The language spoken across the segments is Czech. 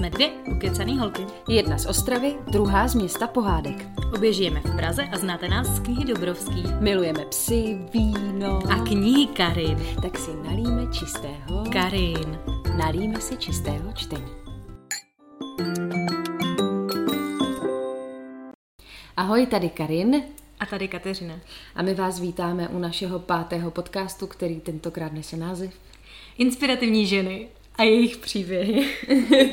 Jsme dvě ukecaný holky. Jedna z Ostravy, druhá z města Pohádek. Obě žijeme v Praze a znáte nás z knihy Dobrovský. Milujeme psy, víno. A knihy Karin. Tak si nalíme čistého. Karin. Nalíme si čistého čtení. Ahoj, tady Karin. A tady Kateřina. A my vás vítáme u našeho pátého podcastu, který tentokrát nese název Inspirativní ženy a jejich příběhy.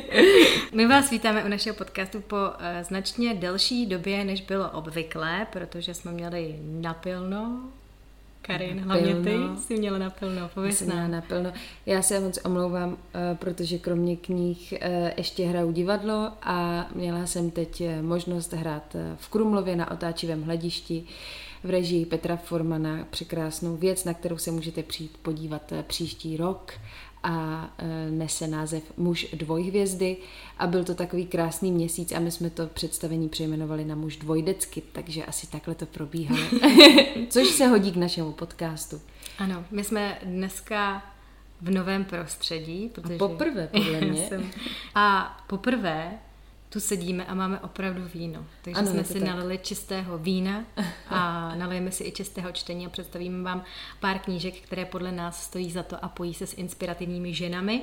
My vás vítáme u našeho podcastu po uh, značně delší době, než bylo obvyklé, protože jsme měli napilno. Karin, hlavně ty jsi měla napilno, pověs nám. napilno. Já se moc omlouvám, uh, protože kromě knih uh, ještě hraju divadlo a měla jsem teď možnost hrát v Krumlově na otáčivém hledišti v režii Petra Formana překrásnou věc, na kterou se můžete přijít podívat příští rok a e, nese název Muž dvojhvězdy a byl to takový krásný měsíc a my jsme to představení přejmenovali na Muž dvojdecky, takže asi takhle to probíhalo. Což se hodí k našemu podcastu. Ano, my jsme dneska v novém prostředí. Protože... A poprvé, podle mě. Jsem... A poprvé tu sedíme a máme opravdu víno. Takže ano, jsme si tak. nalili čistého vína a nalijeme si i čistého čtení a představíme vám pár knížek, které podle nás stojí za to a pojí se s inspirativními ženami.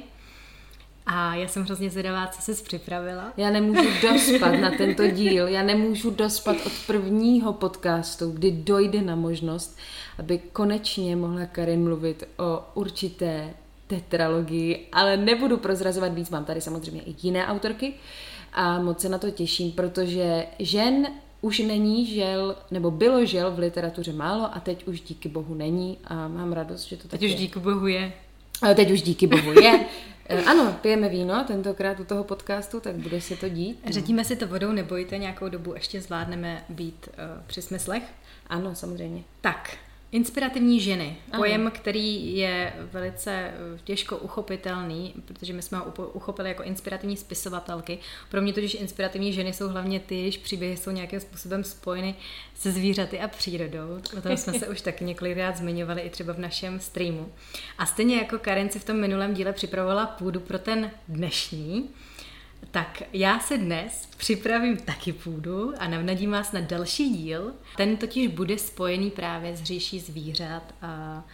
A já jsem hrozně zvědavá, co jsi připravila. Já nemůžu dospat na tento díl, já nemůžu dospat od prvního podcastu, kdy dojde na možnost, aby konečně mohla Karin mluvit o určité tetralogii, ale nebudu prozrazovat víc, mám tady samozřejmě i jiné autorky, a moc se na to těším, protože žen už není žel, nebo bylo žel v literatuře málo a teď už díky bohu není a mám radost, že to tak Teď je. už díky bohu je. A teď už díky bohu je. E, ano, pijeme víno, tentokrát u toho podcastu, tak bude se to dít. No. Ředíme si to vodou, nebojte, nějakou dobu ještě zvládneme být uh, při smyslech. Ano, samozřejmě. Tak, Inspirativní ženy. Aha. Pojem, který je velice eh, těžko uchopitelný, protože my jsme ho uchopili jako inspirativní spisovatelky. Pro mě totiž inspirativní ženy jsou hlavně ty, jejichž příběhy jsou nějakým způsobem spojeny se zvířaty a přírodou. O tom jsme se už taky několikrát zmiňovali i třeba v našem streamu. A stejně jako Karen si v tom minulém díle připravovala půdu pro ten dnešní, tak já se dnes připravím taky půdu a navnadím vás na další díl. Ten totiž bude spojený právě s říší zvířat a, a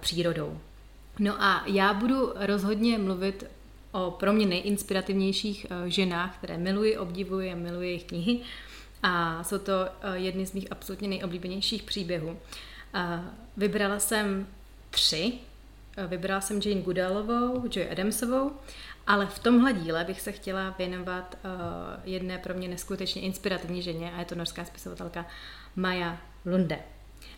přírodou. No a já budu rozhodně mluvit o pro mě nejinspirativnějších e, ženách, které miluji, obdivuji a miluji jejich knihy. A jsou to e, jedny z mých absolutně nejoblíbenějších příběhů. Vybrala jsem tři. E, vybrala jsem Jane Goodellovou, Joy Adamsovou ale v tomhle díle bych se chtěla věnovat uh, jedné pro mě neskutečně inspirativní ženě a je to norská spisovatelka Maja Lunde.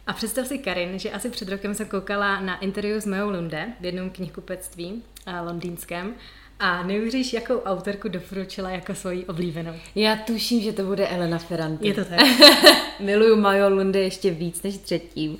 A představ si, Karin, že asi před rokem jsem koukala na interview s Majou Lunde v jednom knihkupectví uh, londýnském a neuvěříš, jakou autorku doporučila jako svoji oblíbenou. Já tuším, že to bude Elena Ferrante. Je to tak. Miluju Majo Lunde ještě víc než třetím.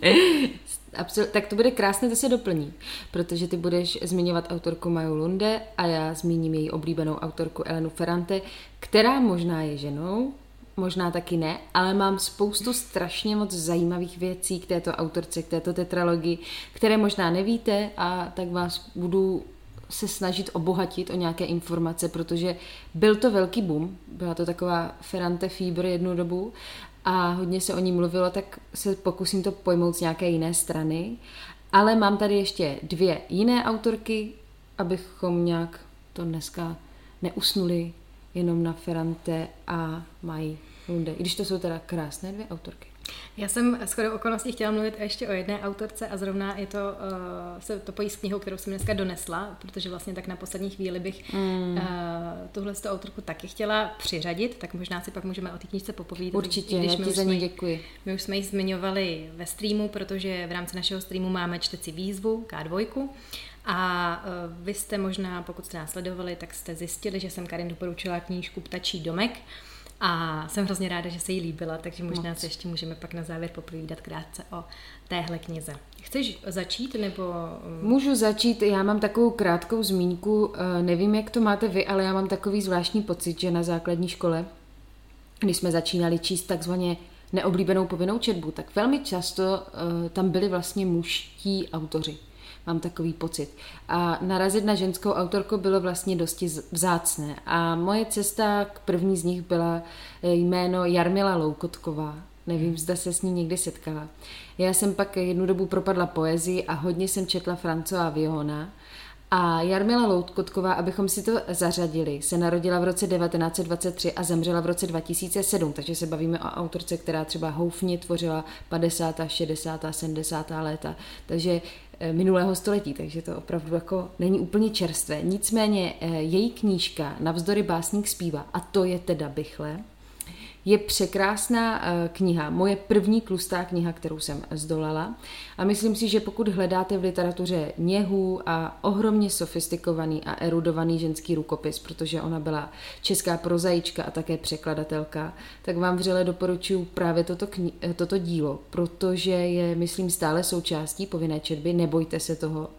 Absolut, tak to bude krásné, to se doplní, protože ty budeš zmiňovat autorku Maju Lunde a já zmíním její oblíbenou autorku Elenu Ferrante, která možná je ženou, možná taky ne, ale mám spoustu strašně moc zajímavých věcí k této autorce, k této tetralogii, které možná nevíte a tak vás budu se snažit obohatit o nějaké informace, protože byl to velký boom, byla to taková Ferrante Fieber jednu dobu a hodně se o ní mluvilo, tak se pokusím to pojmout z nějaké jiné strany. Ale mám tady ještě dvě jiné autorky, abychom nějak to dneska neusnuli jenom na Ferrante a mají Lunde. I když to jsou teda krásné dvě autorky. Já jsem shodou okolností chtěla mluvit ještě o jedné autorce a zrovna je to, uh, se to pojí s knihou, kterou jsem dneska donesla, protože vlastně tak na poslední chvíli bych mm. uh, tuhle autorku taky chtěla přiřadit, tak možná si pak můžeme o té knižce popovídat. Určitě, když já ti za ní děkuji. My už jsme ji zmiňovali ve streamu, protože v rámci našeho streamu máme čteci výzvu K2, a uh, vy jste možná, pokud jste nás sledovali, tak jste zjistili, že jsem Karin doporučila knížku Ptačí domek, a jsem hrozně ráda, že se jí líbila, takže možná se ještě můžeme pak na závěr popovídat krátce o téhle knize. Chceš začít nebo... Um, Můžu začít, já mám takovou krátkou zmínku, eh, nevím, jak to máte vy, ale já mám takový zvláštní pocit, že na základní škole, když jsme začínali číst takzvaně neoblíbenou povinnou četbu, tak velmi často uh, tam byli vlastně mužtí autoři. Mám takový pocit. A narazit na ženskou autorku bylo vlastně dosti vzácné. A moje cesta k první z nich byla eh, jméno Jarmila Loukotková. Nevím, zda se s ní někdy setkala. Já jsem pak jednu dobu propadla poezii a hodně jsem četla Francoa Vihona a Jarmila Loutkotková, abychom si to zařadili, se narodila v roce 1923 a zemřela v roce 2007, takže se bavíme o autorce, která třeba houfně tvořila 50., 60., 70. léta, takže minulého století, takže to opravdu jako není úplně čerstvé. Nicméně eh, její knížka Navzdory básník zpívá, a to je teda Bychle, je překrásná eh, kniha, moje první tlustá kniha, kterou jsem zdolala. A myslím si, že pokud hledáte v literatuře něhu a ohromně sofistikovaný a erudovaný ženský rukopis, protože ona byla česká prozajička a také překladatelka, tak vám vřele doporučuji právě toto, kni- eh, toto dílo, protože je, myslím, stále součástí povinné četby, nebojte se toho.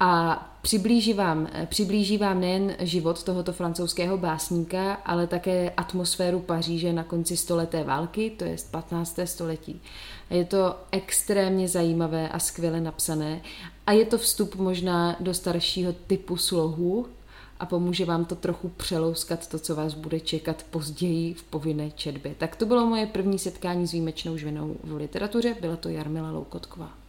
A přiblíží vám, přiblíží vám nejen život tohoto francouzského básníka, ale také atmosféru Paříže na konci stoleté války, to je 15. století. Je to extrémně zajímavé a skvěle napsané a je to vstup možná do staršího typu slohu a pomůže vám to trochu přelouskat to, co vás bude čekat později v povinné četbě. Tak to bylo moje první setkání s výjimečnou ženou v literatuře, byla to Jarmila Loukotková.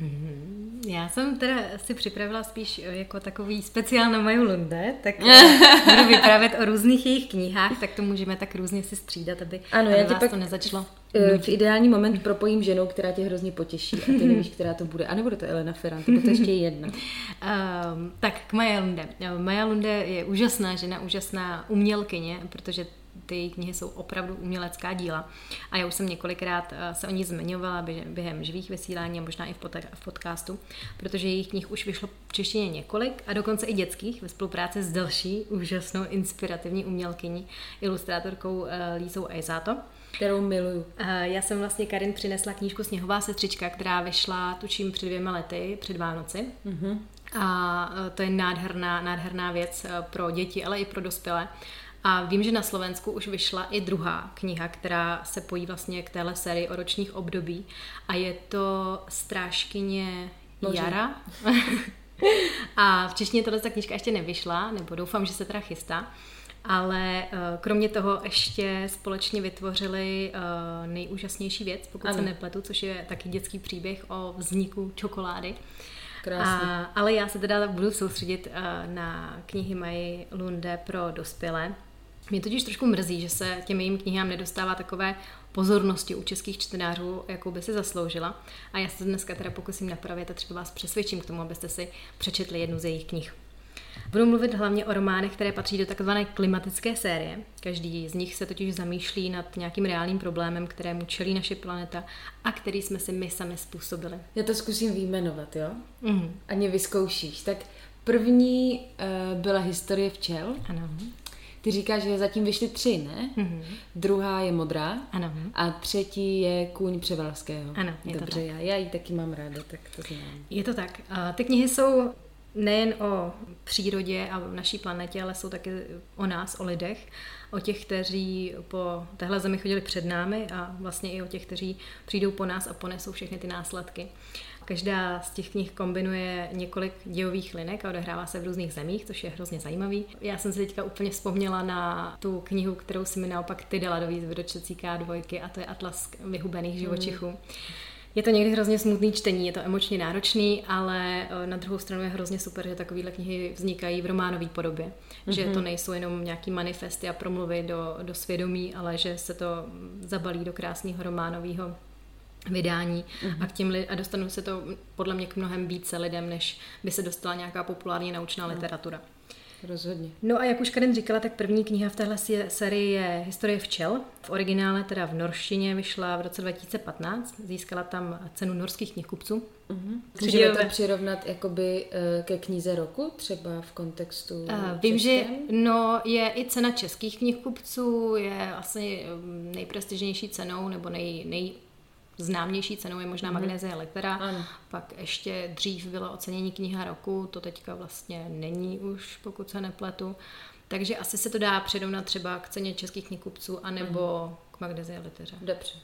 Mm-hmm. Já jsem teda si připravila spíš eh, jako takový speciál na Maju Lunde, tak eh, budu vyprávět o různých jejich knihách, tak to můžeme tak různě si střídat, aby, ano, aby já vás pak to nezačalo. Eh, v ideální moment propojím ženou, která tě hrozně potěší a ty nevíš, která to bude. A nebude to Elena Ferrant, to ještě jedna. Um, tak k Maja Lunde. Maja Lunde je úžasná žena, úžasná umělkyně, protože ty knihy jsou opravdu umělecká díla. A já už jsem několikrát eh, se o ní zmiňovala během živých vysílání a možná i v podcastu, protože jejich knih už vyšlo v češtině několik a dokonce i dětských ve spolupráci s další úžasnou inspirativní umělkyní, ilustrátorkou eh, Lísou Aizato kterou miluju. Eh, já jsem vlastně Karin přinesla knížku Sněhová sestřička, která vyšla tučím před dvěma lety, před Vánoci. Mm-hmm. A to je nádherná, nádherná věc pro děti, ale i pro dospělé. A vím, že na Slovensku už vyšla i druhá kniha, která se pojí vlastně k téhle sérii o ročních období a je to Strážkyně Bože. Jara. a v češtině tohle ta knižka ještě nevyšla, nebo doufám, že se teda chystá. Ale uh, kromě toho ještě společně vytvořili uh, nejúžasnější věc, pokud ano. se nepletu, což je taky dětský příběh o vzniku čokolády. Krásný. A, ale já se teda budu soustředit uh, na knihy Maji Lunde pro dospělé. Mě totiž trošku mrzí, že se těm jejím knihám nedostává takové pozornosti u českých čtenářů, jakou by si zasloužila. A já se dneska teda pokusím napravit a třeba vás přesvědčím k tomu, abyste si přečetli jednu z jejich knih. Budu mluvit hlavně o románech, které patří do takzvané klimatické série. Každý z nich se totiž zamýšlí nad nějakým reálným problémem, kterému čelí naše planeta a který jsme si my sami způsobili. Já to zkusím výjmenovat, jo? Mm. Ani vyzkoušíš. Tak první uh, byla historie včel. Ano. Ty říkáš, že zatím vyšly tři, ne? Mm-hmm. Druhá je modrá. Ano. A třetí je kůň Převalského. Ano, je Dobře, to tak. já, já ji taky mám ráda, tak to znám. Je to tak. A ty knihy jsou nejen o přírodě a naší planetě, ale jsou taky o nás, o lidech, o těch, kteří po téhle zemi chodili před námi a vlastně i o těch, kteří přijdou po nás a ponesou všechny ty následky. Každá z těch knih kombinuje několik dějových linek a odehrává se v různých zemích, což je hrozně zajímavý. Já jsem si teďka úplně vzpomněla na tu knihu, kterou si mi naopak ty dala do výzvy do K2 a to je Atlas vyhubených živočichů. Mm. Je to někdy hrozně smutný čtení, je to emočně náročný, ale eh, na druhou stranu je hrozně super, že takovéhle knihy vznikají v románové podobě. Mm-hmm. Že to mhm. nejsou jenom nějaký manifesty a promluvy do, do svědomí, ale že se to zabalí do krásného románového vydání mm-hmm. a, k li- a dostanu se to podle mě k mnohem více lidem, než by se dostala nějaká populární naučná no. literatura. Rozhodně. No a jak už Karen říkala, tak první kniha v téhle sérii je Historie včel. V originále teda v norštině vyšla v roce 2015. Získala tam cenu norských knihkupců. Mm-hmm. Můžeme to přirovnat jakoby eh, ke knize roku, třeba v kontextu uh, Vím, že no, je i cena českých knihkupců, je asi mm, nejprestižnější cenou nebo nej, nej známější cenou je možná mm-hmm. Litera, ano. pak ještě dřív bylo ocenění kniha roku, to teďka vlastně není už, pokud se nepletu. Takže asi se to dá přirovnat třeba k ceně českých knihkupců anebo mm-hmm. k Magnesia Liteře. Dobře.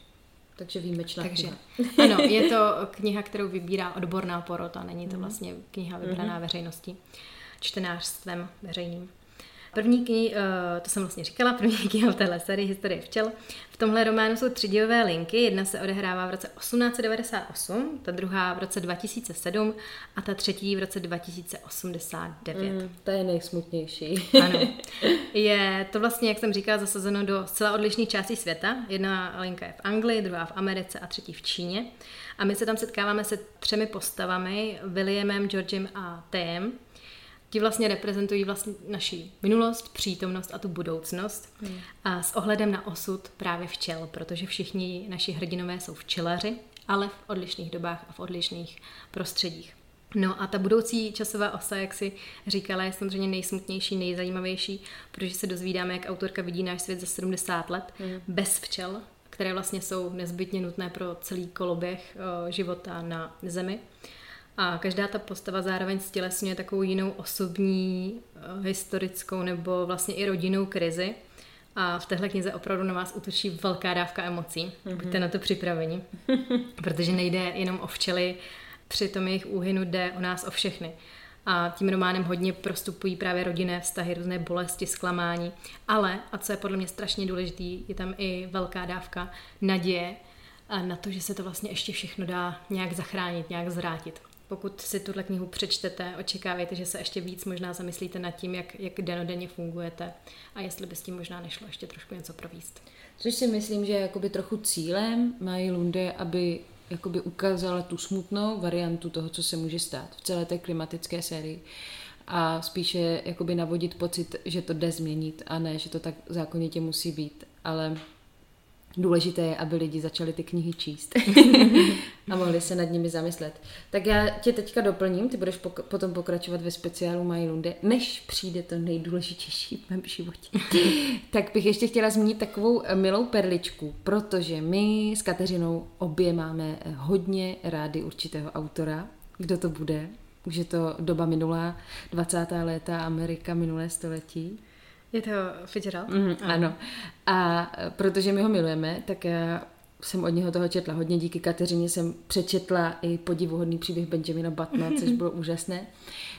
Takže výjimečná Takže, kniha. ano, je to kniha, kterou vybírá odborná porota, není to mhm. vlastně kniha vybraná mm-hmm. veřejností, čtenářstvem veřejným. První kniha, eh, to jsem vlastně říkala, první kniha v téhle sérii Historie včel. V tomhle románu jsou tři dílové linky. Jedna se odehrává v roce 1898, ta druhá v roce 2007 a ta třetí v roce 2089. Mm, ta je nejsmutnější. ano. Je to vlastně, jak jsem říkala, zasazeno do zcela odlišných částí světa. Jedna linka je v Anglii, druhá v Americe a třetí v Číně. A my se tam setkáváme se třemi postavami, Williamem, Georgem a Tem ti vlastně reprezentují vlastně naši minulost, přítomnost a tu budoucnost hmm. a s ohledem na osud právě včel, protože všichni naši hrdinové jsou včelaři, ale v odlišných dobách a v odlišných prostředích. No a ta budoucí časová osa, jak si říkala, je samozřejmě nejsmutnější, nejzajímavější, protože se dozvídáme, jak autorka vidí náš svět za 70 let hmm. bez včel, které vlastně jsou nezbytně nutné pro celý koloběh o, života na Zemi. A každá ta postava zároveň stělesňuje takovou jinou osobní, eh, historickou nebo vlastně i rodinnou krizi. A v téhle knize opravdu na vás utočí velká dávka emocí. Mm-hmm. Buďte na to připraveni. Protože nejde jenom o včely, při tom jejich úhynu jde o nás, o všechny. A tím románem hodně prostupují právě rodinné vztahy, různé bolesti, zklamání. Ale, a co je podle mě strašně důležitý, je tam i velká dávka naděje na to, že se to vlastně ještě všechno dá nějak zachránit, nějak zvrátit pokud si tuhle knihu přečtete, očekávejte, že se ještě víc možná zamyslíte nad tím, jak, jak denodenně fungujete a jestli by s tím možná nešlo ještě trošku něco províst. Což si myslím, že je jakoby trochu cílem mají Lunde, aby jakoby ukázala tu smutnou variantu toho, co se může stát v celé té klimatické sérii a spíše jakoby navodit pocit, že to jde změnit a ne, že to tak zákonitě musí být. Ale důležité je, aby lidi začali ty knihy číst a mohli se nad nimi zamyslet. Tak já tě teďka doplním, ty budeš pok- potom pokračovat ve speciálu Majlunde, než přijde to nejdůležitější v mém životě. tak bych ještě chtěla zmínit takovou eh, milou perličku, protože my s Kateřinou obě máme eh, hodně rády určitého autora. Kdo to bude? Už je to doba minulá, 20. léta Amerika, minulé století. Je to Fitzgerald? Mm, ano. A protože my ho milujeme, tak já jsem od něho toho četla hodně. Díky Kateřině jsem přečetla i podivuhodný příběh Benjamina Batna, což bylo úžasné.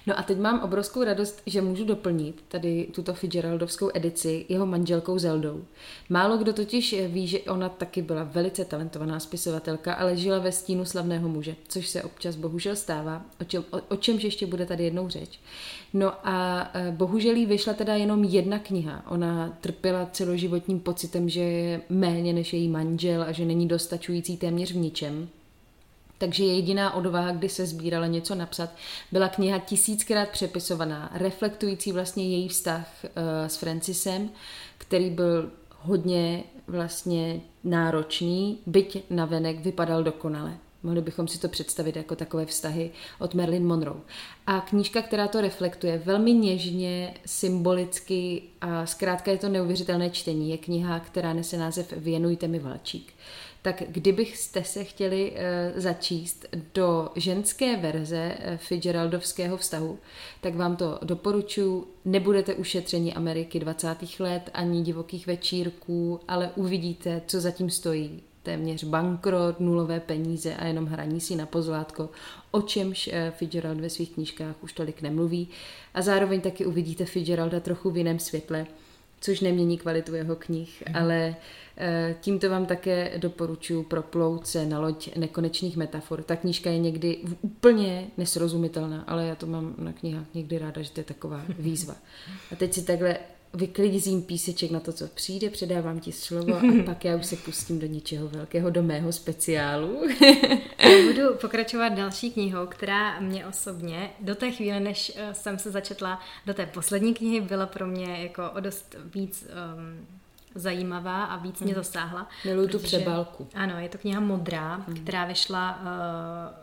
No a teď mám obrovskou radost, že můžu doplnit tady tuto Fitzgeraldovskou edici jeho manželkou Zeldou. Málo kdo totiž ví, že ona taky byla velice talentovaná spisovatelka, ale žila ve stínu slavného muže, což se občas bohužel stává, o, čem, o, o čemž ještě bude tady jednou řeč. No a e, bohužel jí vyšla teda jenom jedna kniha. Ona trpěla celoživotním pocitem, že je méně než její manžel a že není dostačující téměř v ničem. Takže jediná odvaha, kdy se sbírala něco napsat, byla kniha tisíckrát přepisovaná, reflektující vlastně její vztah uh, s Francisem, který byl hodně vlastně náročný, byť navenek vypadal dokonale. Mohli bychom si to představit jako takové vztahy od Marilyn Monroe. A knížka, která to reflektuje velmi něžně, symbolicky a zkrátka je to neuvěřitelné čtení. Je kniha, která nese název Věnujte mi Valčík. Tak kdybyste se chtěli uh, začíst do ženské verze uh, Fitzgeraldovského vztahu, tak vám to doporučuji. Nebudete ušetřeni Ameriky 20. let ani divokých večírků, ale uvidíte, co zatím stojí téměř bankrot, nulové peníze a jenom hraní si na pozlátko, o čemž eh, Fitzgerald ve svých knížkách už tolik nemluví. A zároveň taky uvidíte Fitzgeralda trochu v jiném světle, což nemění kvalitu jeho knih, mm. ale eh, tímto vám také doporučuji proplout se na loď nekonečných metafor. Ta knížka je někdy úplně nesrozumitelná, ale já to mám na knihách někdy ráda, že to je taková výzva. A teď si takhle vyklidím píseček na to, co přijde, předávám ti slovo a pak já už se pustím do něčeho velkého, do mého speciálu. Budu pokračovat další knihou, která mě osobně do té chvíle, než eh, jsem se začetla do té poslední knihy, byla pro mě jako o dost víc um, zajímavá a víc mě mhm. zasáhla. Miluji tu přebálku. Ano, je to kniha Modrá, mm. která vyšla uh,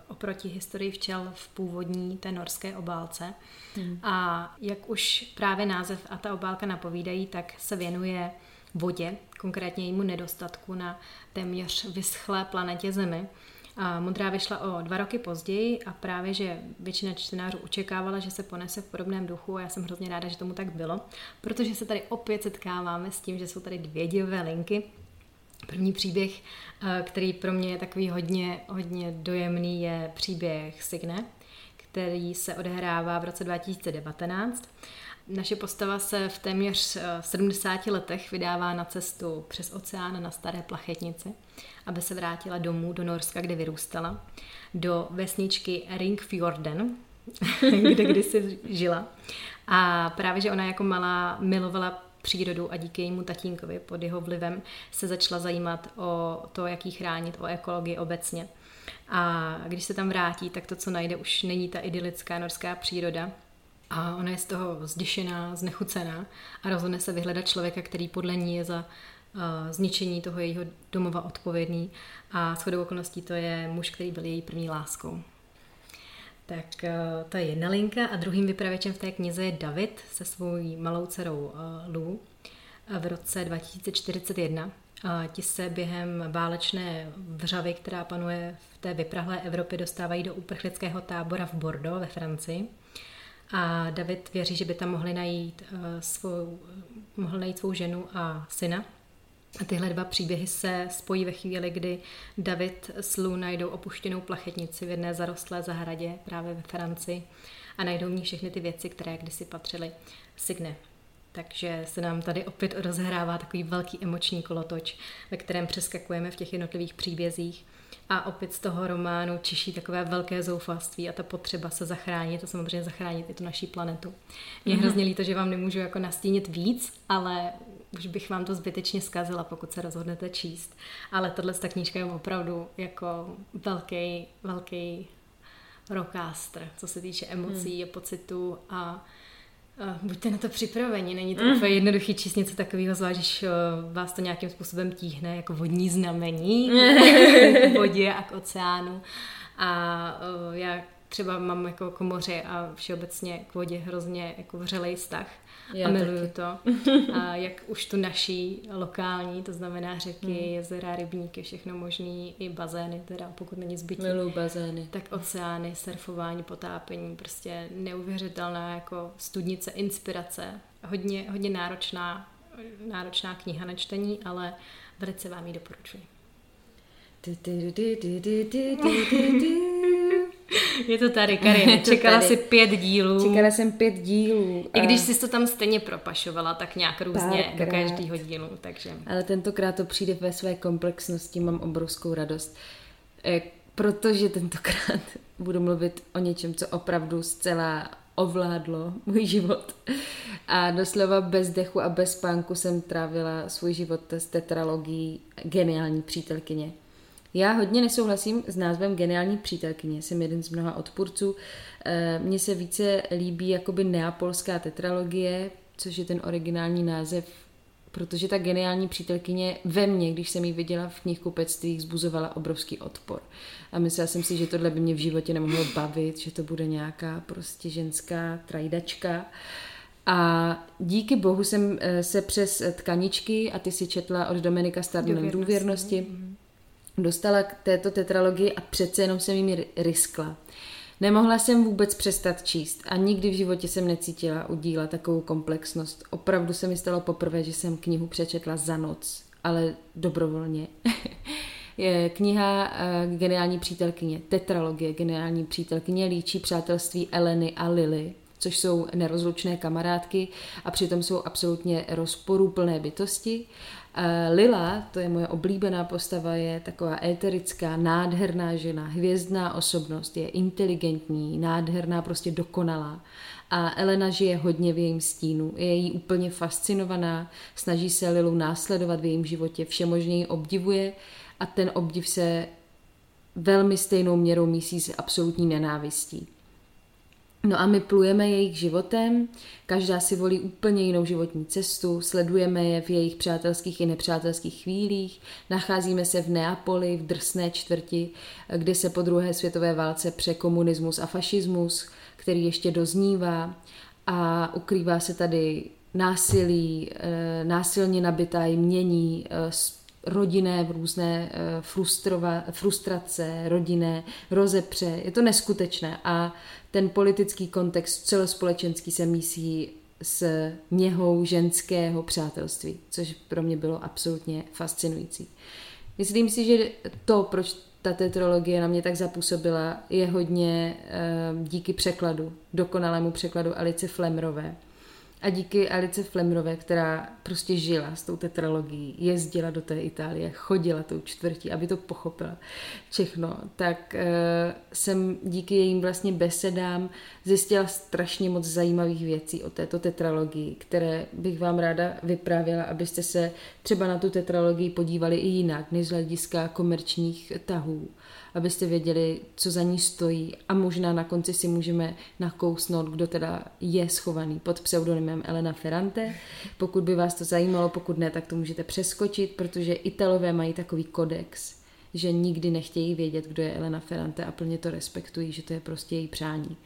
oproti historii včel v původní té norské obálce. Mm. A jak už právě název a ta obálka napovídají, tak se věnuje vodě, konkrétně jejímu nedostatku na téměř vyschlé planetě Zemi. A Modrá vyšla o dva roky později a právě, že většina čtenářů očekávala, že se ponese v podobném duchu a já jsem hrozně ráda, že tomu tak bylo, protože se tady opět setkáváme s tím, že jsou tady dvě dílové linky, První příběh, eh, který pro mě je takový hodně, hodně dojemný, je příběh Signe, který se odehrává v roce 2019. Naše postava se v téměř 70 letech vydává na cestu přes oceán na staré plachetnici, aby se vrátila domů do Norska, kde vyrůstala, do vesničky Ringfjorden, kde kdysi žila. A právě, že ona jako malá milovala přírodu a díky jejímu tatínkovi pod jeho vlivem se začala zajímat o to, jak ji chránit, o ekologii obecně. A když se tam vrátí, tak to, co najde, už není ta idylická norská příroda, a ona je z toho zděšená, znechucená a rozhodne se vyhledat člověka, který podle ní je za uh, zničení toho jejího domova odpovědný. A shodou okolností to je muž, který byl její první láskou. Tak uh, to je jedna linka a druhým vypravěčem v té knize je David se svou malou dcerou uh, Lu v roce 2041. A ti se během válečné vřavy, která panuje v té vyprahlé Evropě, dostávají do uprchlického tábora v Bordeaux ve Francii. A David věří, že by tam mohli najít, uh, svou, mohl najít svou ženu a syna. A tyhle dva příběhy se spojí ve chvíli, kdy David s Lou najdou opuštěnou plachetnici v jedné zarostlé zahradě právě ve Francii a najdou v ní všechny ty věci, které kdysi patřily Signe. Takže se nám tady opět rozhrává takový velký emoční kolotoč, ve kterém přeskakujeme v těch jednotlivých příbězích a opět z toho románu čiší takové velké zoufalství a ta potřeba se zachránit a samozřejmě zachránit i tu naší planetu. Mě mm-hmm. hrozně líto, že vám nemůžu jako nastínit víc, ale už bych vám to zbytečně zkazila, pokud se rozhodnete číst. Ale tahle ta knížka je opravdu jako velký, velký rokástr, co se týče emocí mm. a pocitů a buďte na to připraveni, není to mm. úplně jednoduchý číst něco takového, zvlášť, když eh, vás to nějakým způsobem tíhne jako vodní znamení k vodě a k oceánu. A eh, já třeba mám jako k moři a všeobecně k vodě hrozně jako vřelej vztah. Já a miluju taky. to. A jak už tu naší lokální, to znamená řeky, hmm. jezera, rybníky, všechno možný, i bazény, teda pokud není zbytí. Miluju bazény. Tak oceány, surfování, potápění, prostě neuvěřitelná jako studnice, inspirace. Hodně, hodně náročná, náročná kniha na čtení, ale velice vám ji doporučuji. Je to tady, Karin. Čekala jsi pět dílů. Čekala jsem pět dílů. I když jsi to tam stejně propašovala, tak nějak různě Párkrát. do každého dílu. Takže. Ale tentokrát to přijde ve své komplexnosti, mám obrovskou radost. E, protože tentokrát budu mluvit o něčem, co opravdu zcela ovládlo můj život. A doslova bez dechu a bez spánku jsem trávila svůj život s tetralogií Geniální přítelkyně. Já hodně nesouhlasím s názvem Geniální přítelkyně, jsem jeden z mnoha odpůrců. Eh, mně se více líbí jakoby neapolská tetralogie, což je ten originální název, protože ta geniální přítelkyně ve mně, když jsem ji viděla v knihkupectví, zbuzovala obrovský odpor. A myslela jsem si, že tohle by mě v životě nemohlo bavit, že to bude nějaká prostě ženská trajdačka. A díky bohu jsem eh, se přes tkaničky, a ty si četla od Dominika Stardona důvěrnosti, důvěrnosti mm dostala k této tetralogii a přece jenom jsem jim riskla. Nemohla jsem vůbec přestat číst a nikdy v životě jsem necítila u díla takovou komplexnost. Opravdu se mi stalo poprvé, že jsem knihu přečetla za noc, ale dobrovolně. je kniha uh, Geniální přítelkyně, tetralogie Geniální přítelkyně líčí přátelství Eleny a Lily, což jsou nerozlučné kamarádky a přitom jsou absolutně rozporúplné bytosti Lila, to je moje oblíbená postava, je taková éterická, nádherná žena, hvězdná osobnost, je inteligentní, nádherná, prostě dokonalá. A Elena žije hodně v jejím stínu, je jí úplně fascinovaná, snaží se Lilu následovat v jejím životě, všemožně ji obdivuje a ten obdiv se velmi stejnou měrou mísí s absolutní nenávistí. No a my plujeme jejich životem, každá si volí úplně jinou životní cestu, sledujeme je v jejich přátelských i nepřátelských chvílích, nacházíme se v Neapoli, v drsné čtvrti, kde se po druhé světové válce pře komunismus a fašismus, který ještě doznívá a ukrývá se tady násilí, eh, násilně nabitá jmění, eh, rodinné různé eh, frustrova, frustrace, rodinné rozepře. Je to neskutečné a ten politický kontext celospolečenský se mísí s něhou ženského přátelství, což pro mě bylo absolutně fascinující. Myslím si, že to, proč ta tetralogie na mě tak zapůsobila, je hodně uh, díky překladu, dokonalému překladu Alice Flemrové a díky Alice Flemrové, která prostě žila s tou tetralogií, jezdila do té Itálie, chodila tou čtvrtí, aby to pochopila všechno, tak uh, jsem díky jejím vlastně besedám zjistila strašně moc zajímavých věcí o této tetralogii, které bych vám ráda vyprávěla, abyste se třeba na tu tetralogii podívali i jinak, než z hlediska komerčních tahů abyste věděli, co za ní stojí a možná na konci si můžeme nakousnout, kdo teda je schovaný pod pseudonymem Elena Ferrante. Pokud by vás to zajímalo, pokud ne, tak to můžete přeskočit, protože Italové mají takový kodex, že nikdy nechtějí vědět, kdo je Elena Ferrante a plně to respektují, že to je prostě její přání.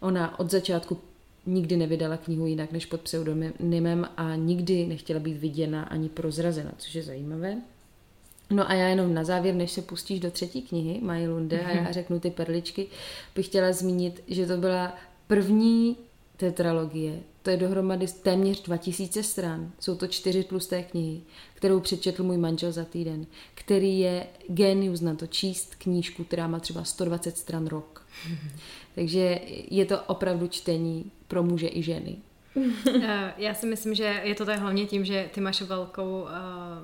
Ona od začátku nikdy nevydala knihu jinak než pod pseudonymem a nikdy nechtěla být viděna ani prozrazena, což je zajímavé. No a já jenom na závěr, než se pustíš do třetí knihy Mají Lunde mm-hmm. a já mhm. řeknu ty perličky, bych chtěla zmínit, že to byla první tetralogie. To je dohromady téměř 2000 stran. Jsou to čtyři tlusté knihy, kterou přečetl můj manžel za týden, který je genius na to číst knížku, která má třeba 120 stran rok. Mm-hmm. Takže je to opravdu čtení pro muže i ženy. Eh, já si myslím, že je to tak hlavně tím, že ty máš velkou, uh,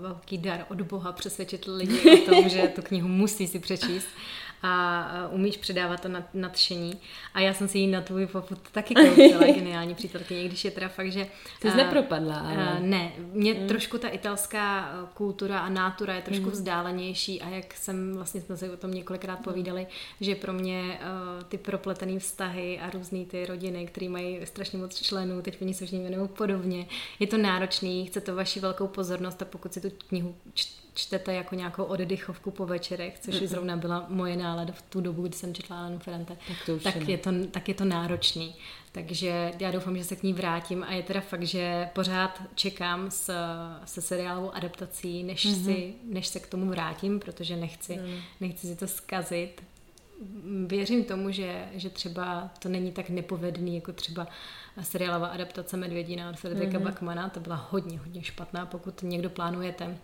velký dar od Boha přesvědčit lidi o tom, že tu knihu musí si přečíst a umíš předávat to nadšení. A já jsem si ji na tvůj poput taky koupila, geniální přítelkyně, když je teda fakt, že... Ty jsi nepropadla, ale... Ne, mě mm. trošku ta italská kultura a nátura je trošku mm. vzdálenější a jak jsem, vlastně jsme se o tom několikrát povídali, že pro mě uh, ty propletené vztahy a různé ty rodiny, které mají strašně moc členů, teď oni se všichni podobně, je to náročný, chce to vaši velkou pozornost a pokud si tu knihu čtete jako nějakou oddychovku po večerech, což mm zrovna byla moje nálada v tu dobu, kdy jsem četla Alenu Ferrante, tak, to tak, je to, tak je to náročný. Takže já doufám, že se k ní vrátím a je teda fakt, že pořád čekám s, se seriálovou adaptací, než, mm-hmm. si, než se k tomu vrátím, protože nechci, mm. nechci si to zkazit. Věřím tomu, že, že třeba to není tak nepovedný, jako třeba seriálová adaptace Medvědina od Fredrika mm-hmm. Bachmana, to byla hodně, hodně špatná, pokud někdo plánujete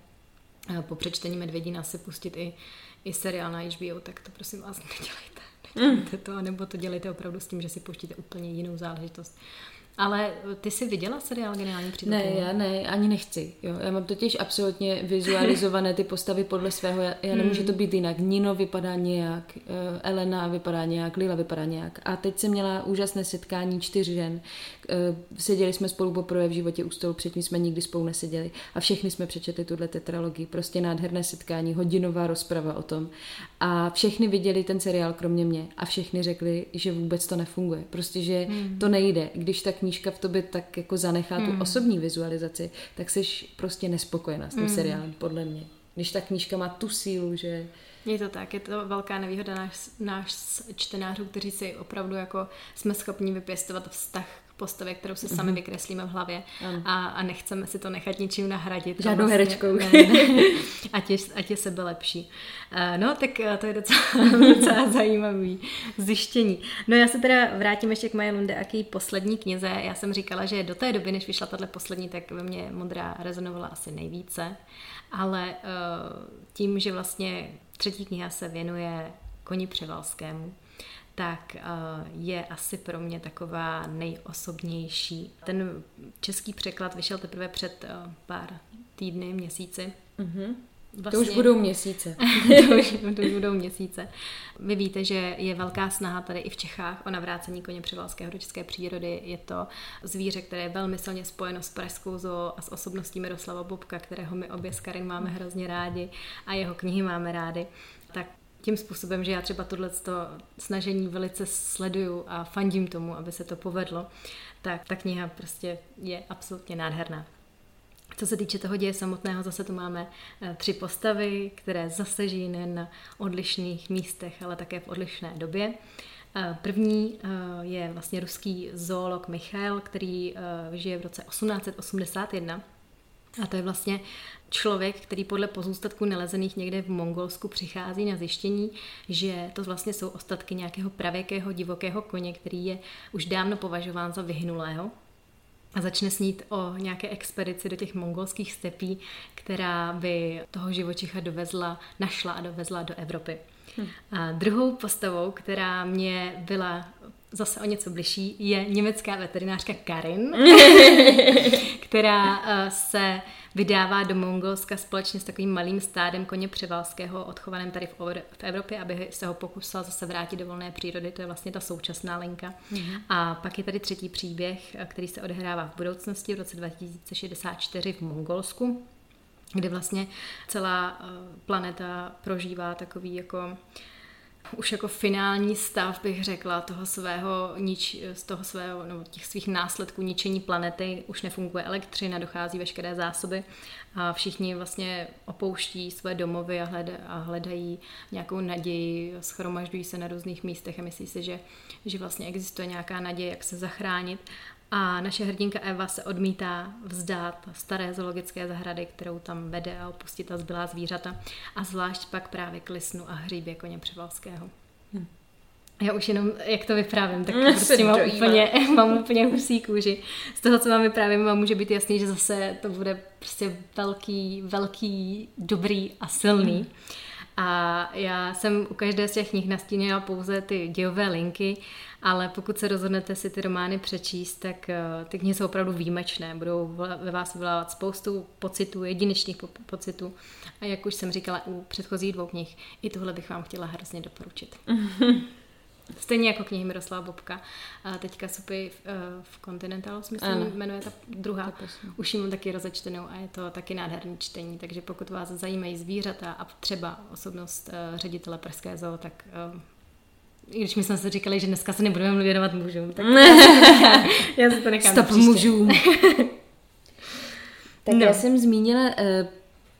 po přečtení Medvědina si pustit i, i seriál na HBO, tak to prosím vás nedělejte. Nedělejte to, nebo to dělejte opravdu s tím, že si pouštíte úplně jinou záležitost. Ale ty jsi viděla seriál Geniální přítelkyně? Ne, já ne, ani nechci. Jo. Já mám totiž absolutně vizualizované ty postavy podle svého. Já, já nemůžu to být jinak. Nino vypadá nějak, eh, Elena vypadá nějak, Lila vypadá nějak. A teď jsem měla úžasné setkání čtyř žen. Eh, seděli jsme spolu poprvé v životě u stolu, předtím jsme nikdy spolu neseděli. A všechny jsme přečetli tuhle tetralogii. Prostě nádherné setkání, hodinová rozprava o tom. A všechny viděli ten seriál kromě mě. A všechny řekli, že vůbec to nefunguje. Prostě, že hmm. to nejde. Když tak knížka v tobě tak jako zanechá hmm. tu osobní vizualizaci, tak jsi prostě nespokojená s tím hmm. seriálem, podle mě. Když ta knížka má tu sílu, že... Je to tak, je to velká nevýhoda náš, náš čtenářů, kteří si opravdu jako jsme schopni vypěstovat vztah postavě, kterou si sami mm-hmm. vykreslíme v hlavě a, a nechceme si to nechat ničím nahradit. Žádnou vlastně, herečkou. Ne, ne, ať, je, ať je sebe lepší. Uh, no, tak uh, to je docela, docela zajímavý zjištění. No já se teda vrátím ještě k Maje Lunde a k její poslední knize. Já jsem říkala, že do té doby, než vyšla tahle poslední, tak ve mně Modrá rezonovala asi nejvíce, ale uh, tím, že vlastně třetí kniha se věnuje koni převalskému, tak je asi pro mě taková nejosobnější. Ten český překlad vyšel teprve před pár týdny, měsíci. Mm-hmm. Vlastně, to už budou měsíce. to, už, to už budou měsíce. Vy víte, že je velká snaha tady i v Čechách o navrácení koně převalského do české přírody. Je to zvíře, které je velmi silně spojeno s pražskou zoo a s osobností Miroslava Bobka, kterého my obě s Karin máme hrozně rádi a jeho knihy máme rádi. Tím způsobem, že já třeba tohle snažení velice sleduju a fandím tomu, aby se to povedlo, tak ta kniha prostě je absolutně nádherná. Co se týče toho děje samotného, zase tu máme eh, tři postavy, které zase žijí nejen na odlišných místech, ale také v odlišné době. Eh, první eh, je vlastně ruský zoolog Michail, který žije v roce 1881 a to je vlastně člověk, který podle pozůstatků nalezených někde v Mongolsku přichází na zjištění, že to vlastně jsou ostatky nějakého pravěkého divokého koně, který je už dávno považován za vyhnulého a začne snít o nějaké expedici do těch mongolských stepí, která by toho živočicha dovezla, našla a dovezla do Evropy. Hmm. A druhou postavou, která mě byla zase o něco bližší, je německá veterinářka Karin, která eh, se vydává do Mongolska společně s takovým malým stádem koně převalského, odchovaném tady v, v Evropě, aby se ho pokusila zase vrátit do volné přírody. To je vlastně ta současná linka. Mm-hmm. A pak je tady třetí příběh, eh, který se odehrává v budoucnosti v roce 2064 v Mongolsku kde vlastně celá eh, planeta prožívá takový jako už jako finální stav, bych řekla, toho svého, nič, z toho svého, nebo těch svých následků ničení planety, už nefunguje elektřina, dochází veškeré zásoby a všichni vlastně opouští své domovy a, hled, a hledají nějakou naději, schromažďují se na různých místech a myslí si, že, že vlastně existuje nějaká naděje, jak se zachránit. A naše hrdinka Eva se odmítá vzdát staré zoologické zahrady, kterou tam vede a opustit ta zbylá zvířata. A zvlášť pak právě k lisnu a hříbě koně Převalského. Hm. Já už jenom, jak to vyprávím, tak prostě mám úplně, mám úplně husí kůži. Z toho, co vám vyprávím, vám může být jasný, že zase to bude prostě velký, velký, dobrý a silný. Mm. A já jsem u každé z těch knih nastínila pouze ty dějové linky, ale pokud se rozhodnete si ty romány přečíst, tak eh, ty knihy jsou opravdu výjimečné. Budou ve vás vyvolávat spoustu pocitů, jedinečných pocitů. A jak už jsem říkala u předchozích dvou knih, i tohle bych vám chtěla hrozně doporučit. Stejně jako knihy Miroslava Bobka. A teďka Supy v, eh, v Continental, myslím, ano. jmenuje ta druhá. Už ji mám taky rozečtenou a je to taky nádherný čtení. Takže pokud vás zajímají zvířata a třeba osobnost uh, ředitele Pražské zoo, tak uh, i když my jsme si říkali, že dneska se nebudeme věnovat mužům, tak já si to nechám Stop mužům. tak no. já jsem zmínila uh,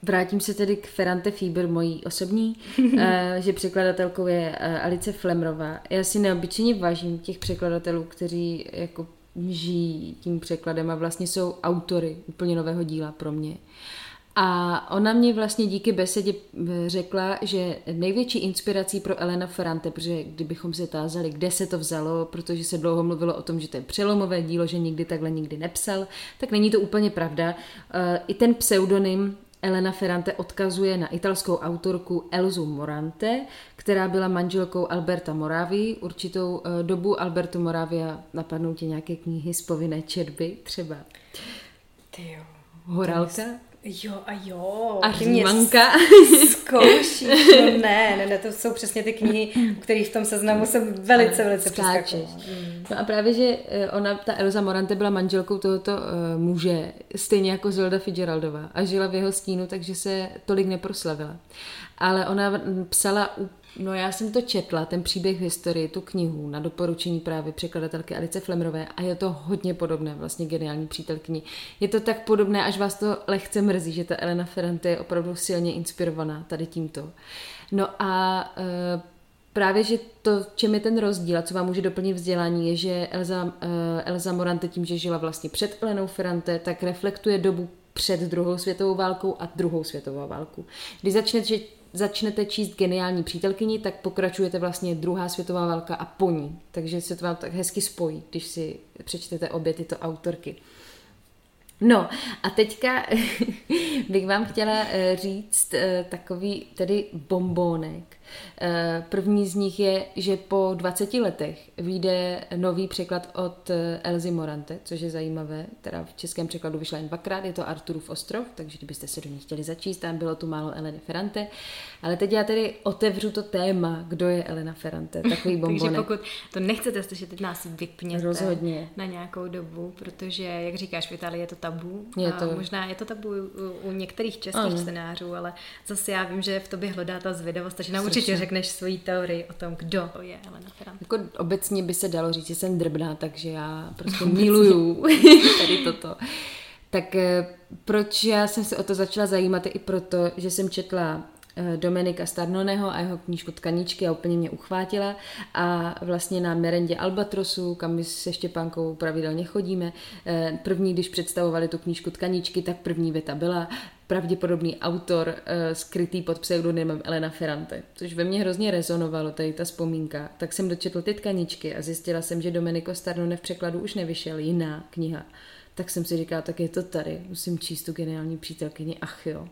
Vrátím se tedy k Ferrante Fieber, mojí osobní, eh, že překladatelkou je eh, Alice Flemrová. Já si neobyčejně vážím těch překladatelů, kteří jako žijí tím překladem a vlastně jsou autory úplně nového díla pro mě. A ona mě vlastně díky besedě eh, řekla, že největší inspirací pro Elena Ferrante, protože kdybychom se tázali, kde se to vzalo, protože se dlouho mluvilo o tom, že to je přelomové dílo, že nikdy takhle nikdy nepsal, tak není to úplně pravda. I ten pseudonym Elena Ferrante odkazuje na italskou autorku Elzu Morante, která byla manželkou Alberta Moravi. Určitou eh, dobu Alberto Moravia napadnou tě nějaké knihy z povinné četby třeba. Ty jo. Horálka? Jo a jo. A Římanka. Zkoušíš, no ne, ne, ne, to jsou přesně ty knihy, u kterých v tom seznamu jsem velice, velice přeskakovala. Mm. No a právě, že eh, ona, ta Elza Morante byla manželkou tohoto uh, muže, stejně jako Zolda Fitzgeraldová a žila v jeho stínu, takže se tolik neproslavila. Ale ona psala No já jsem to četla, ten příběh v historii, tu knihu na doporučení právě překladatelky Alice Flemrové a je to hodně podobné, vlastně geniální přítelkyni. Je to tak podobné, až vás to lehce mrzí, že ta Elena Ferrante je opravdu silně inspirovaná tady tímto. No a e, právě, že to, čem je ten rozdíl a co vám může doplnit vzdělání, je, že Elza, e, Elza Morante tím, že žila vlastně před Elenou Ferrante, tak reflektuje dobu před druhou světovou válkou a druhou světovou válku. Když začnete začnete číst geniální přítelkyni, tak pokračujete vlastně druhá světová válka a po ní. Takže se to vám tak hezky spojí, když si přečtete obě tyto autorky. No a teďka bych vám chtěla eh, říct eh, takový tedy bombónek, první z nich je, že po 20 letech vyjde nový překlad od eh, Elzy Morante, což je zajímavé, teda v českém překladu vyšla jen dvakrát, je to Arturův ostrov, takže kdybyste se do ní chtěli začíst, tam bylo tu málo Eleny Ferrante. Ale teď já tedy otevřu to téma, kdo je Elena Ferrante, takový bombonek. takže pokud to nechcete slyšet, teď nás vypněte Rozhodně. na nějakou dobu, protože, jak říkáš, v Itálii je to tabu. Je to... A možná je to tabu u, u některých českých ano. scénářů, ale zase já vím, že v tobě hledá ta zvědavost, takže nám určitě řekneš svoji teorii o tom, kdo je Elena Ferrante. Jako obecně by se dalo říct, že jsem drbná, takže já prostě miluju tady toto. Tak eh, proč já jsem se o to začala zajímat, i proto, že jsem četla Dominika Starnoneho a jeho knížku Tkaničky a úplně mě uchvátila a vlastně na merendě Albatrosu, kam my se Štěpánkou pravidelně chodíme, eh, první, když představovali tu knížku Tkaničky, tak první věta byla pravděpodobný autor uh, skrytý pod pseudonymem Elena Ferrante, což ve mně hrozně rezonovalo, tady ta vzpomínka. Tak jsem dočetl ty tkaničky a zjistila jsem, že Domenico Starnone v překladu už nevyšel, jiná kniha tak jsem si říkala, tak je to tady, musím číst tu geniální přítelkyni, ach jo.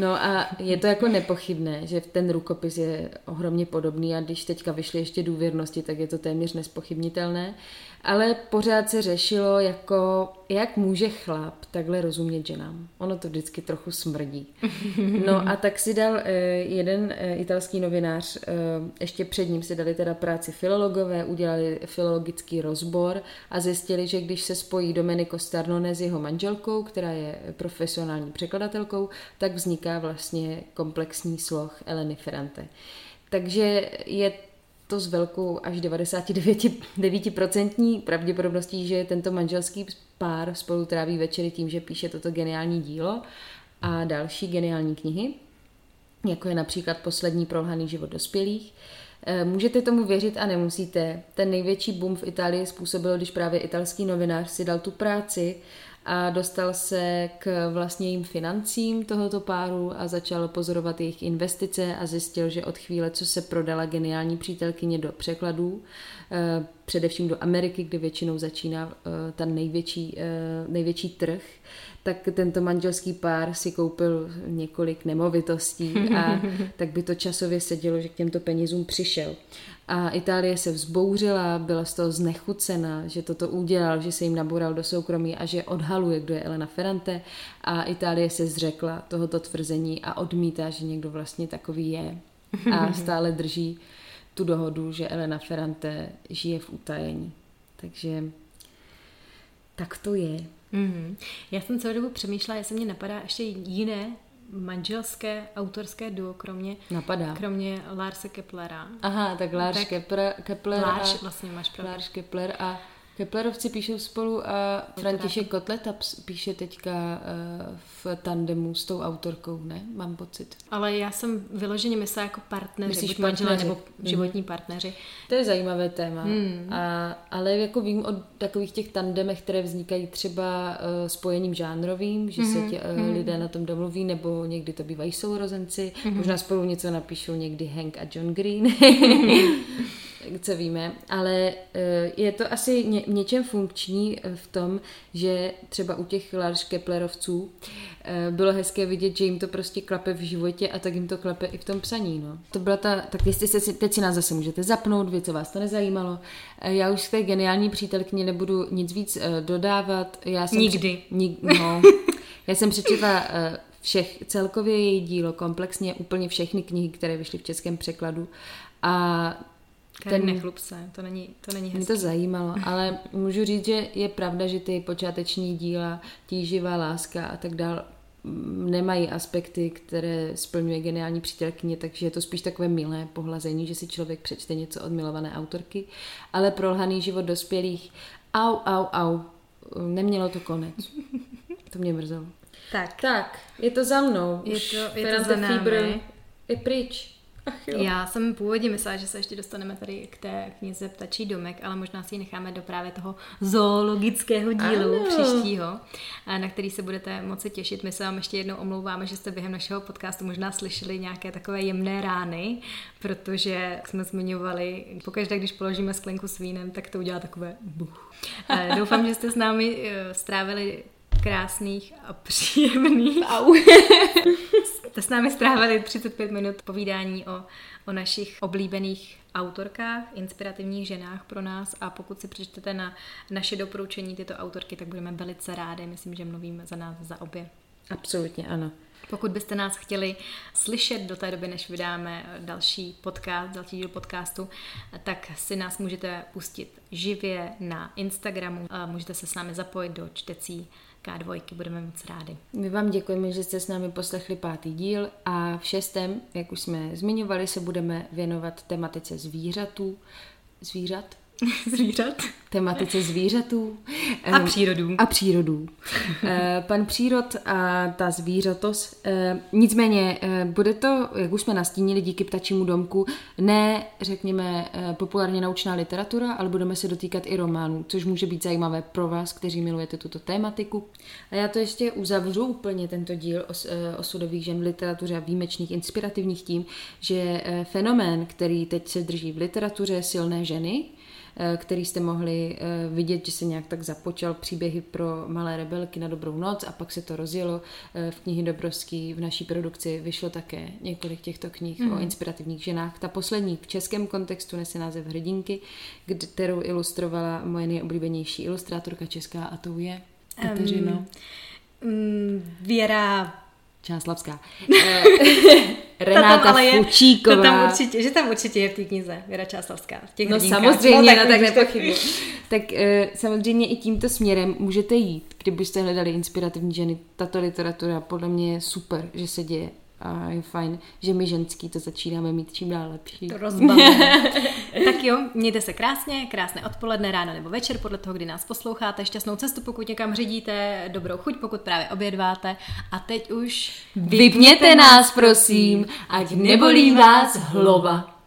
No a je to jako nepochybné, že ten rukopis je ohromně podobný a když teďka vyšly ještě důvěrnosti, tak je to téměř nespochybnitelné ale pořád se řešilo, jako jak může chlap takhle rozumět ženám. Ono to vždycky trochu smrdí. No a tak si dal eh, jeden eh, italský novinář, eh, ještě před ním si dali teda práci filologové, udělali filologický rozbor a zjistili, že když se spojí Domenico Starnone s jeho manželkou, která je profesionální překladatelkou, tak vzniká vlastně komplexní sloh Eleny Ferrante. Takže je to s velkou až 99% pravděpodobností, že tento manželský pár spolu tráví večery tím, že píše toto geniální dílo a další geniální knihy, jako je například Poslední prolhaný život dospělých. Eh, můžete tomu věřit a nemusíte. Ten největší boom v Itálii způsobil, když právě italský novinář si dal tu práci a dostal se k jim financím tohoto páru a začal pozorovat jejich investice a zjistil, že od chvíle, co se prodala geniální přítelkyně do překladů, eh, především do Ameriky, kde většinou začíná eh, ten největší, eh, největší trh, tak tento manželský pár si koupil několik nemovitostí a tak by to časově sedělo, že k těmto penězům přišel. A Itálie se vzbouřila, byla z toho znechucena, že toto udělal, že se jim naboural do soukromí a že odhaluje, kdo je Elena Ferrante. A Itálie se zřekla tohoto tvrzení a odmítá, že někdo vlastně takový je. A stále drží tu dohodu, že Elena Ferrante žije v utajení. Takže tak to je. Mm-hmm. Já jsem celou dobu přemýšlela, jestli mě napadá ještě jiné manželské autorské duo, kromě, Napadá. kromě Larse Keplera. Aha, tak Lars tak Kepler, Kepler Lars, a, vlastně máš pravdu. Lars Kepler a Keplerovci píšou spolu a František Kotleta píše teďka eh, v tandemu s tou autorkou, ne? Mám pocit. Ale já jsem vyloženě myslela jako partneři, Myslíš buď manželé nebo životní partneři. To je zajímavé téma. Hmm. A, ale jako vím o takových těch tandemech, které vznikají třeba uh, spojením žánrovým, že Mhm, se tě, uh, lidé na tom domluví, nebo někdy to bývají sourozenci, Mhm. možná spolu něco napíšou někdy Hank a John Green. co víme, ale eh, je to asi ně, něčem funkční eh, v tom, že třeba u těch Lars Keplerovců eh, bylo hezké vidět, že jim to prostě klape v životě a tak jim to klape i v tom psaní. No. To byla ta, tak jestli se teď si nás zase můžete zapnout, vy, co vás to nezajímalo. Já už k té geniální přítelkyni nebudu nic víc dodávat. Já jsem Nikdy. Při, nik, no, já jsem přečetla všech, celkově její dílo, komplexně úplně všechny knihy, které vyšly v českém překladu a ten... Nechlup se, to není, to není hezké. Mě to zajímalo, ale můžu říct, že je pravda, že ty počáteční díla, tíživá láska a tak dál nemají aspekty, které splňuje geniální přítelkyně, takže je to spíš takové milé pohlazení, že si člověk přečte něco od milované autorky, ale prolhaný život dospělých, au, au, au, nemělo to konec. To mě mrzelo. Tak. Tak, je to za mnou. Je to, je to za námi. je pryč. Ach jo. Já jsem původně myslela, že se ještě dostaneme tady k té knize Ptačí domek, ale možná si ji necháme do právě toho zoologického dílu ano. příštího, na který se budete moci těšit. My se vám ještě jednou omlouváme, že jste během našeho podcastu možná slyšeli nějaké takové jemné rány, protože jak jsme zmiňovali, pokaždé, když položíme sklenku s vínem, tak to udělá takové buch. Doufám, že jste s námi strávili krásných a příjemných. Au. Jste s námi strávili 35 minut povídání o, o našich oblíbených autorkách, inspirativních ženách pro nás a pokud si přečtete na naše doporučení tyto autorky, tak budeme velice rádi. Myslím, že mluvíme za nás za obě. Absolutně ano. Pokud byste nás chtěli slyšet do té doby, než vydáme další podcast, další díl podcastu, tak si nás můžete pustit živě na Instagramu. Můžete se s námi zapojit do čtecí K2, budeme moc rádi. My vám děkujeme, že jste s námi poslechli pátý díl a v šestém, jak už jsme zmiňovali, se budeme věnovat tematice zvířatů. Zvířat? Zvířat? Tematice zvířatů. A přírodů. A přírodů. Pan přírod a ta zvířatos. Nicméně bude to, jak už jsme nastínili díky ptačímu domku, ne, řekněme, populárně naučná literatura, ale budeme se dotýkat i románů, což může být zajímavé pro vás, kteří milujete tuto tématiku. A já to ještě uzavřu úplně tento díl os, osudových žen v literatuře a výjimečných inspirativních tím, že fenomén, který teď se drží v literatuře silné ženy, eh, který jste mohli eh, vidět, že se nějak tak započal příběhy pro malé rebelky na dobrou noc a pak se to rozjelo v knihy Dobrovský. V naší produkci vyšlo také několik těchto knih mm. o mhm. inspirativních ženách. Ta poslední v českém kontextu nese název Hrdinky, kterou ilustrovala moje nejoblíbenější ilustrátorka česká a tou je Kateřino. Um, Věra Čáslavská. Eh, Renáta Fučíková. To tam určitě, že tam určitě je v té knize Věra Čáslavská. V těch no hrdínkách. samozřejmě, no, tak, no, tak nepochybuji. tak uh, samozřejmě i tímto směrem můžete jít, kdybyste hledali inspirativní ženy. Tato literatura podle mě je super, že se děje a je fajn, že my ženský to začínáme mít čím dál lepší. To tak jo, mějte se krásně, krásné odpoledne, ráno nebo večer, podle toho, kdy nás posloucháte. Šťastnou cestu, pokud někam řídíte, dobrou chuť, pokud právě obědváte. A teď už... Vypněte nás, prosím, ať nebolí vás hlova.